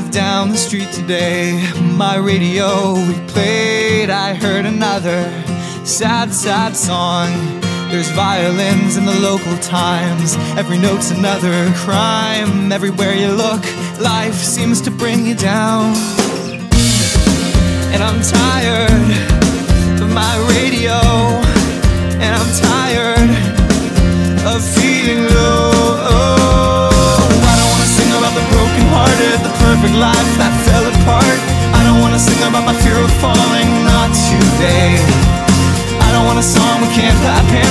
the street today, my radio replayed. I heard another sad, sad song. There's violins in the local times. Every note's another crime. Everywhere you look, life seems to bring you down. And I'm tired of my radio. And I'm tired of feeling low.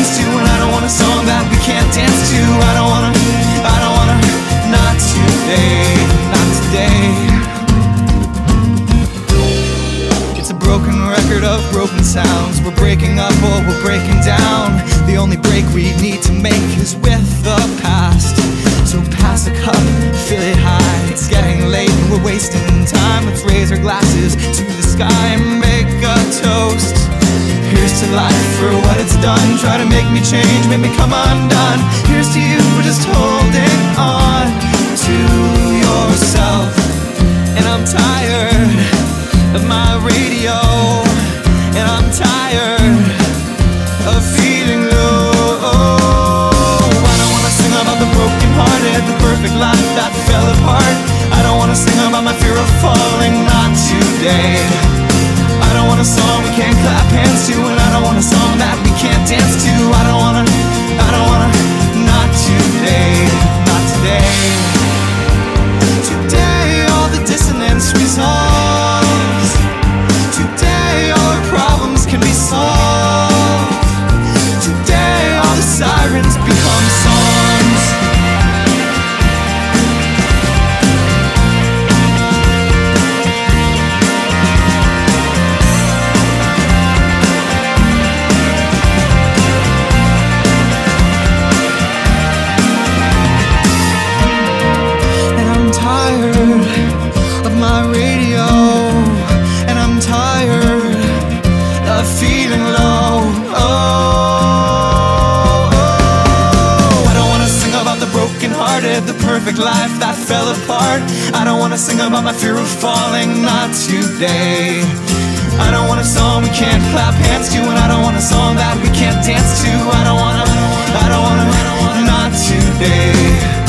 Clap to, and I don't want a song that we can't dance to. I don't wanna, I don't wanna, not today, not today. It's a broken record of broken sounds. We're breaking up or we're breaking down. The only break we need to make is with the past. So pass a cup, fill it high. It's getting late and we're wasting time. Let's raise our glasses to the sky it's done. Try to make me change, make me come undone. Here's to you for just holding on to yourself. And I'm tired of my radio. And I'm tired of feeling low. I don't wanna sing about the broken hearted, the perfect life that fell apart. I don't wanna sing about my fear of falling, not today. I don't want a song we can't clap hands to, and I don't want a song that broken the perfect life that fell apart. I don't wanna sing about my fear of falling, not today. I don't want a song we can't clap hands to, and I don't want a song that we can't dance to. I don't wanna, I don't wanna, I don't wanna, not today.